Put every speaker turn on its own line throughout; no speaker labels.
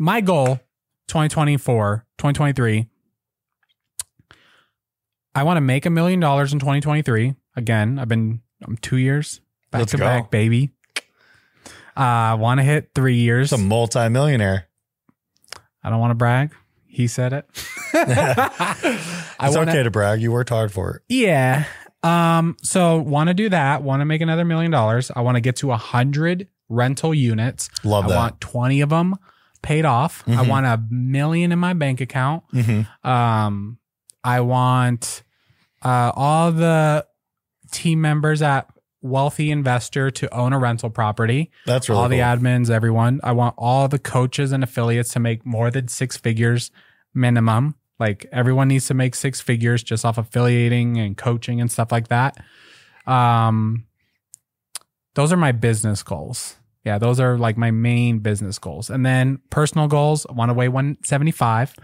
my goal 2024, 2023, I want to make a million dollars in 2023. Again, I've been I'm two years back
Let's
to
go.
back, baby. Uh, I want to hit three years.
It's a multimillionaire.
I don't want to brag. He said it.
It's
wanna,
okay to brag. You worked hard for it.
Yeah. Um. So want to do that. Want to make another million dollars. I want to get to a hundred rental units.
Love
I
that.
want twenty of them paid off. I
Mhm.
want a million in my bank account.
Mhm.
Um. I want uh, all the team members at Wealthy Investor to own a rental property.
That's really
all the admins, everyone. I want all the coaches and affiliates to make more than six figures minimum. Like everyone needs to make six figures just off affiliating and coaching and stuff like that. Um, those are my business goals. Yeah, those are like my main business goals. And then personal goals, I want to weigh 175.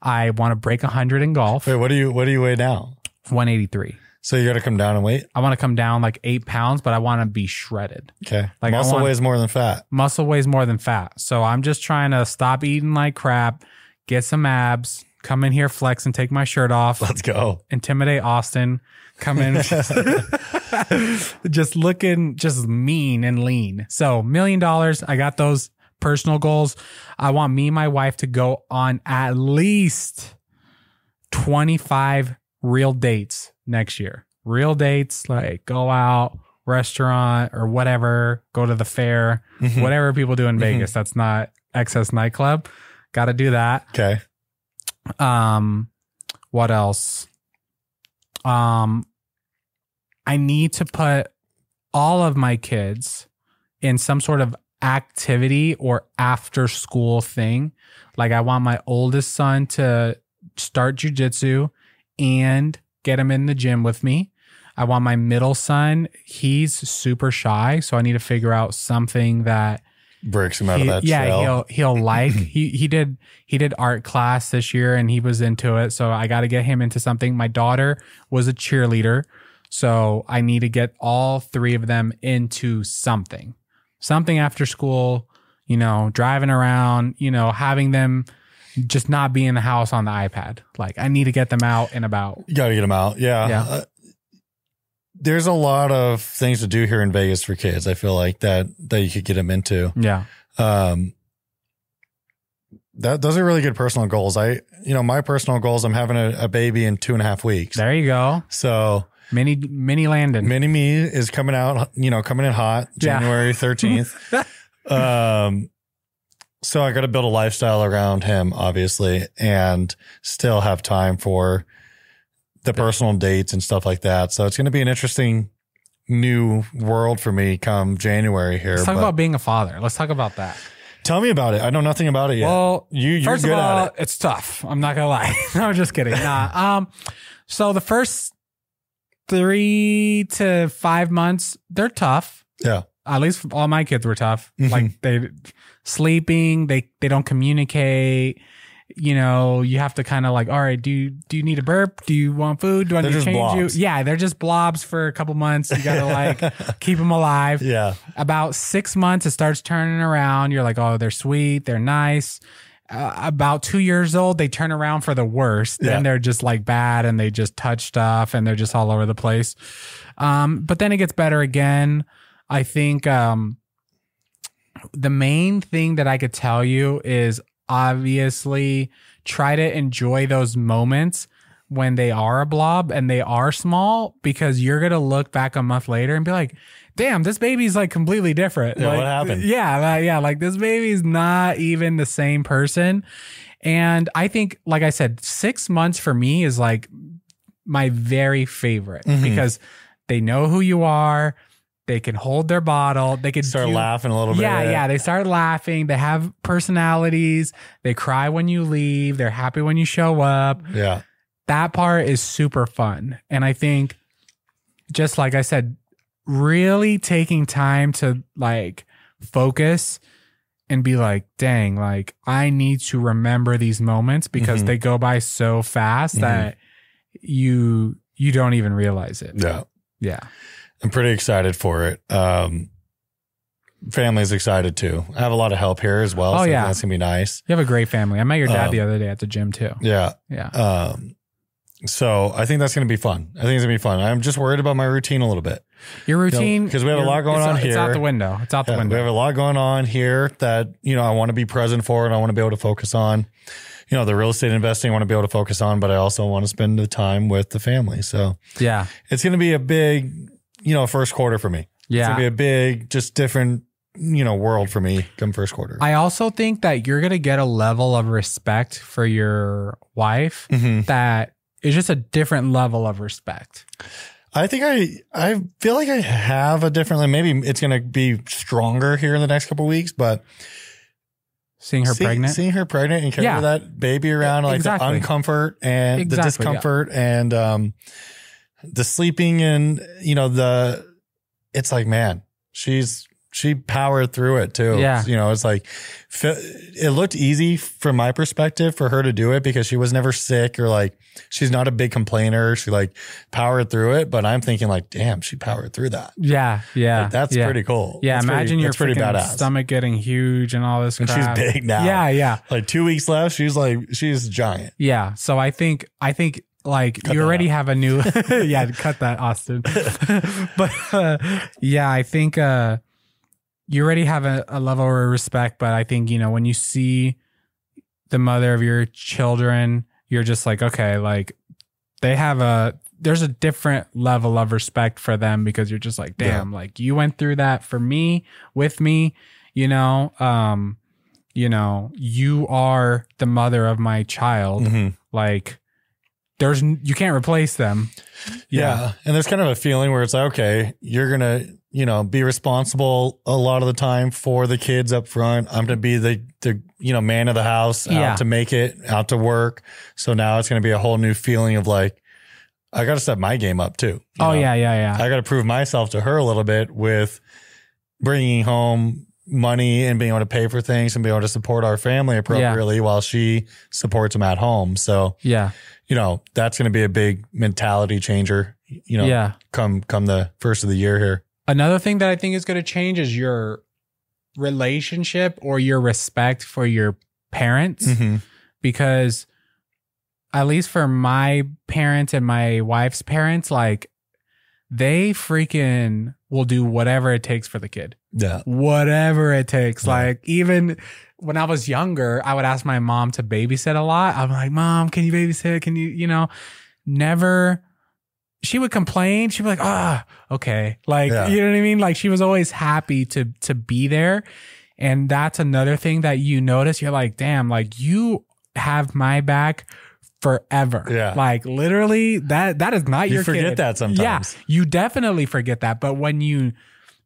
I want to break 100 in golf,
Wait, what do you what do you weigh now?
183.
So you got to come down and weight.
I want to come down like eight pounds, but I want to be shredded.
Okay.
Like,
muscle
want-
weighs more than fat.
muscle weighs more than fat. So I'm just trying to stop eating like crap, get some abs, come in here, flex, and take my shirt off,
Let's go.
intimidate Austin, come in, just looking just mean and lean. So million dollars, I got those personal goals. I want me and my wife to go on at least 25 real dates next year. Real dates, like go out, restaurant or whatever, go to the fair,
Mhm.
whatever people do in Vegas. That's not XS nightclub. Got to do that.
Okay.
Um, what else? Um, I need to put all of my kids in some sort of activity or after school thing. Like I want my oldest son to start jujitsu and get him in the gym with me. I want my middle son, he's super shy, so I need to figure out something that
Breaks him out
he-
of that
yeah,
shell.
he'll he'll like. he he did he did art class this year and he was into it. So I got to get him into something. My daughter was a cheerleader, so I need to get all three of them into something, something after school. You know, driving around. You know, having them just not be in the house on the iPad. Like I need to get them out and about.
You got to get them out. Yeah.
Yeah.
Uh, There's a lot of things to do here in Vegas for kids. I feel like that that you could get them into.
Yeah,
Um, that those are really good personal goals. I, you know, my personal goals. I'm having a, a baby in two and a half weeks.
there you go.
So
Mini mini Landon.
mini me is coming out. You know, coming in hot. January 13th. um, so I got to build a lifestyle around him, obviously, and still have time for the personal dates and stuff like that. So it's going to be an interesting new world for me come January here.
Let's talk
but
about being a father. Let's talk about that.
tell me about it. I know nothing about it yet.
Well,
you, you're
First
good
of all,
at it.
it's tough. I'm not gonna lie. no, I'm just kidding. Nah. Um, so the first three to five months, they're tough.
Yeah.
At least all my kids were tough.
Mhm.
Like they sleeping, they they don't communicate. You know, you have to kind of like, all right, do you do you need a burp? Do you want food? Do I need to change
blobs.
you? Yeah, they're just blobs for a couple months. You gotta like keep them alive
Yeah.
about six months it starts turning around you're like oh they're sweet they're nice uh, about two years old they turn around for the worst
Yeah.
then they're just like bad and they just touch stuff and they're just all over the place um, but then it gets better again i think um, the main thing that i could tell you is obviously try to enjoy those moments when they are a blob and they are small because you're gonna look back a month later and be like, damn, this baby's like completely different.
Yeah,
Like,
what happened?
Yeah, like, yeah, like this baby's not even the same person. And I think, like I said, six months for me is like my very favorite
Mhm.
because they know who you are. They can hold their bottle. They can
Start
do-
laughing a little bit.
yeah, yeah. They start laughing. They have personalities. They cry when you leave. They're happy when you show up.
Yeah.
That part is super fun. And I think, just like I said, really taking time to like focus and be like, dang, like I need to remember these moments because
Mhm.
they go by so fast
Mhm.
that you you don't even realize it.
Yeah.
Yeah.
I'm pretty excited for it. Um, family's excited too. I have a lot of help here as well.
Oh,
so
yeah.
that's gonna be nice.
You have a great family. I met your dad
Um,
the other day at the gym too.
Yeah.
Yeah.
Um, so I think that's gonna be fun. I think it's gonna be fun. I'm just worried about my routine a little bit.
Your routine,
'cause we have a lot going on
out- It's out the window. It's out the
Yeah,
window.
we have a lot going on here that you know I want to be present for, and I want to be able to focus on. You know, the real estate investing I want to be able to focus on, but I also want to spend the time with the family. So
yeah.
it's going to be a big, you know, first quarter for me. Yeah. It's
Yeah.
going to be a big, just different, you know, world for me come first quarter.
I also think that you're going to get a level of respect for your wife
Mhm.
that is just a different level of respect.
I think I, I feel like I have a different, maybe it's going to be stronger here in the next couple of weeks, but
Seeing her
see-
pregnant.
seeing her pregnant and carry
Yeah.
that baby around, like
Exactly.
the uncomfort and
Exactly,
the
yeah.
discomfort and, um, the sleeping and, you know, the, it's like, man, she's, she powered through it too.
Yeah.
You know, it's like, it looked easy from my perspective for her to do it because she was never sick or like, she's not a big complainer. She like powered through it. But I'm thinking like, damn, she powered through that.
yeah. Yeah.
Like, that's
yeah.
pretty cool.
Yeah.
That's
imagine your
pretty badass.
stomach getting huge and all this
And she's big now.
Yeah. Yeah.
Like two weeks left. She's like, she's giant.
Yeah. So I think I think like
Cut
you already
out.
have a new yeah, cut that, Austin. but uh, yeah, I think uh you already have a, a level of respect, but I think, you know, when you see the mother of your children, you're just like, okay, like they have a there's a different level of respect for them because you're just like, damn, like you went through that for me, with me, you know. Um, you know, you are the mother of my child
Mhm.
like there's you can't replace them
Yeah. And there's kind of a feeling where it's like, okay, you're going to, you know, be responsible a lot of the time for the kids up front. I'm going to be the, the, you know, man of the house
Yeah.
out to make it, out to work. So now it's going to be a whole new feeling of like, I got to step my game up too.
oh
know?
yeah yeah yeah
I got to prove myself to her a little bit with bringing home money and being able to pay for things and being able to support our family appropriately while she supports them at home. So,
yeah
you know, that's going to be a big mentality changer, you know,
yeah
come, come the first of the year here.
another thing that i think is going to change is your relationship or your respect for your parents
Mm-hmm.
because at least for my parents and my wife's parents like they freaking will do whatever it takes for the kid
Yeah.
whatever it takes.
Yeah.
Like even when I was younger, I would ask my mom to babysit a lot. I'm like, "Mom, can you babysit? Can you, you know, never she would complain. She'd be like, "Ah, okay." Like,
Yeah.
you know what I mean? Like she was always happy to to be there. And that's another thing that you notice. You're like, "Damn, like you have my back forever."
Yeah.
Like literally that that is not
You
your
forget
kid.
that sometimes.
Yeah, you definitely forget that. But when you,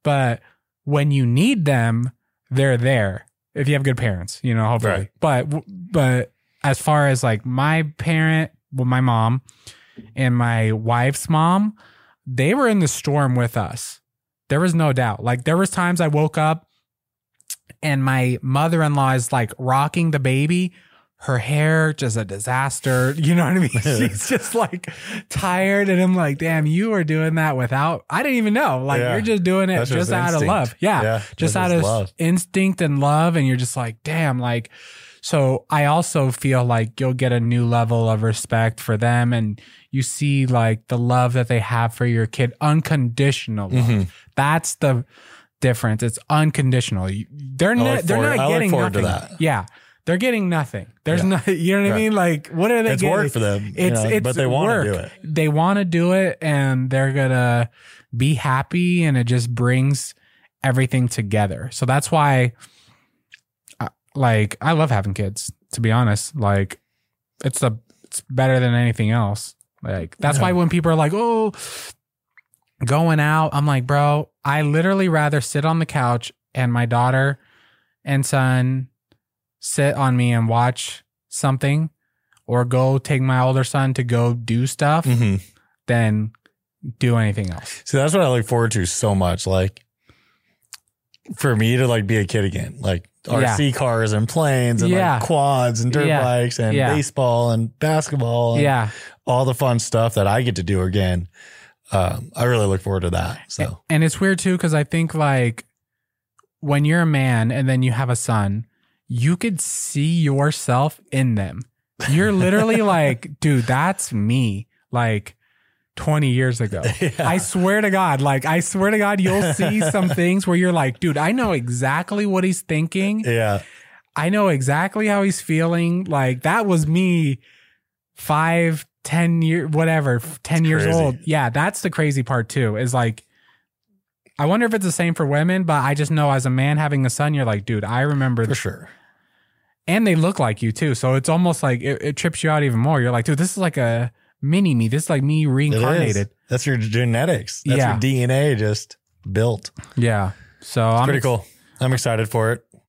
but when you need them, they're there. If you have good parents, you know, hopefully.
Right.
But but as far as like my parent, well, my mom and my wife's mom, they were in the storm with us. There was no doubt. Like there was times I woke up and my mother-in-law is like rocking the baby her hair just a disaster. You know what i mean? She's just like tired and i'm like damn you are doing that without i didn't even know. Like
Yeah.
you're just doing it
That's
just out of love. yeah,
Yeah,
just out of
love.
instinct and love and you're just like damn like so i also feel like you'll get a new level of respect for them and you see like the love that they have for your kid unconditional love.
Mhm.
that's the difference. It's unconditional. They're not they're not getting nothing.
that.
yeah they're getting nothing. There's
Yeah.
no you know what i mean? Like what are they
It's
getting?
work for them,
it's
know,
it's
but they wanna do it.
they want to do it and they're gonna be happy and it just brings everything together. So that's why uh, like i love having kids to be honest. Like it's the it's better than anything else. Like that's
Yeah.
why when people are like oh going out i'm like bro i literally rather sit on the couch and my daughter and son sit on me and watch something or go take my older son to go do stuff
Mhm.
than do anything else.
See, that's what I look forward to so much. Like for me to like be a kid again, like RC cars and planes and
Yeah.
like quads and dirt
Yeah.
bikes and
Yeah.
baseball and basketball and
Yeah.
all the fun stuff that I get to do again. Um, I really look forward to that. So
And it's weird too, because I think like when you're a man and then you have a son, you could see yourself in them. You're literally like, dude, that's me. Like 20 years ago. I swear to God, like, I swear to God, you'll see some things where you're like, dude, I know exactly what he's thinking.
Yeah.
I know exactly how he's feeling. Like, that was me five, ten years, whatever, 10 years
crazy.
old. Yeah, that's the crazy part too, is like, I wonder if it's the same for women, but I just know as a man having a son, you're like, dude, I remember
For sure.
And they look like you too. So it's almost like it, it trips you out even more. You're like, dude, this is like a mini me. This is like me reincarnated.
That's your genetics. That's
Yeah.
your DNA just built.
Yeah. So
It's
I'm
pretty
ex-
cool. I'm excited for it.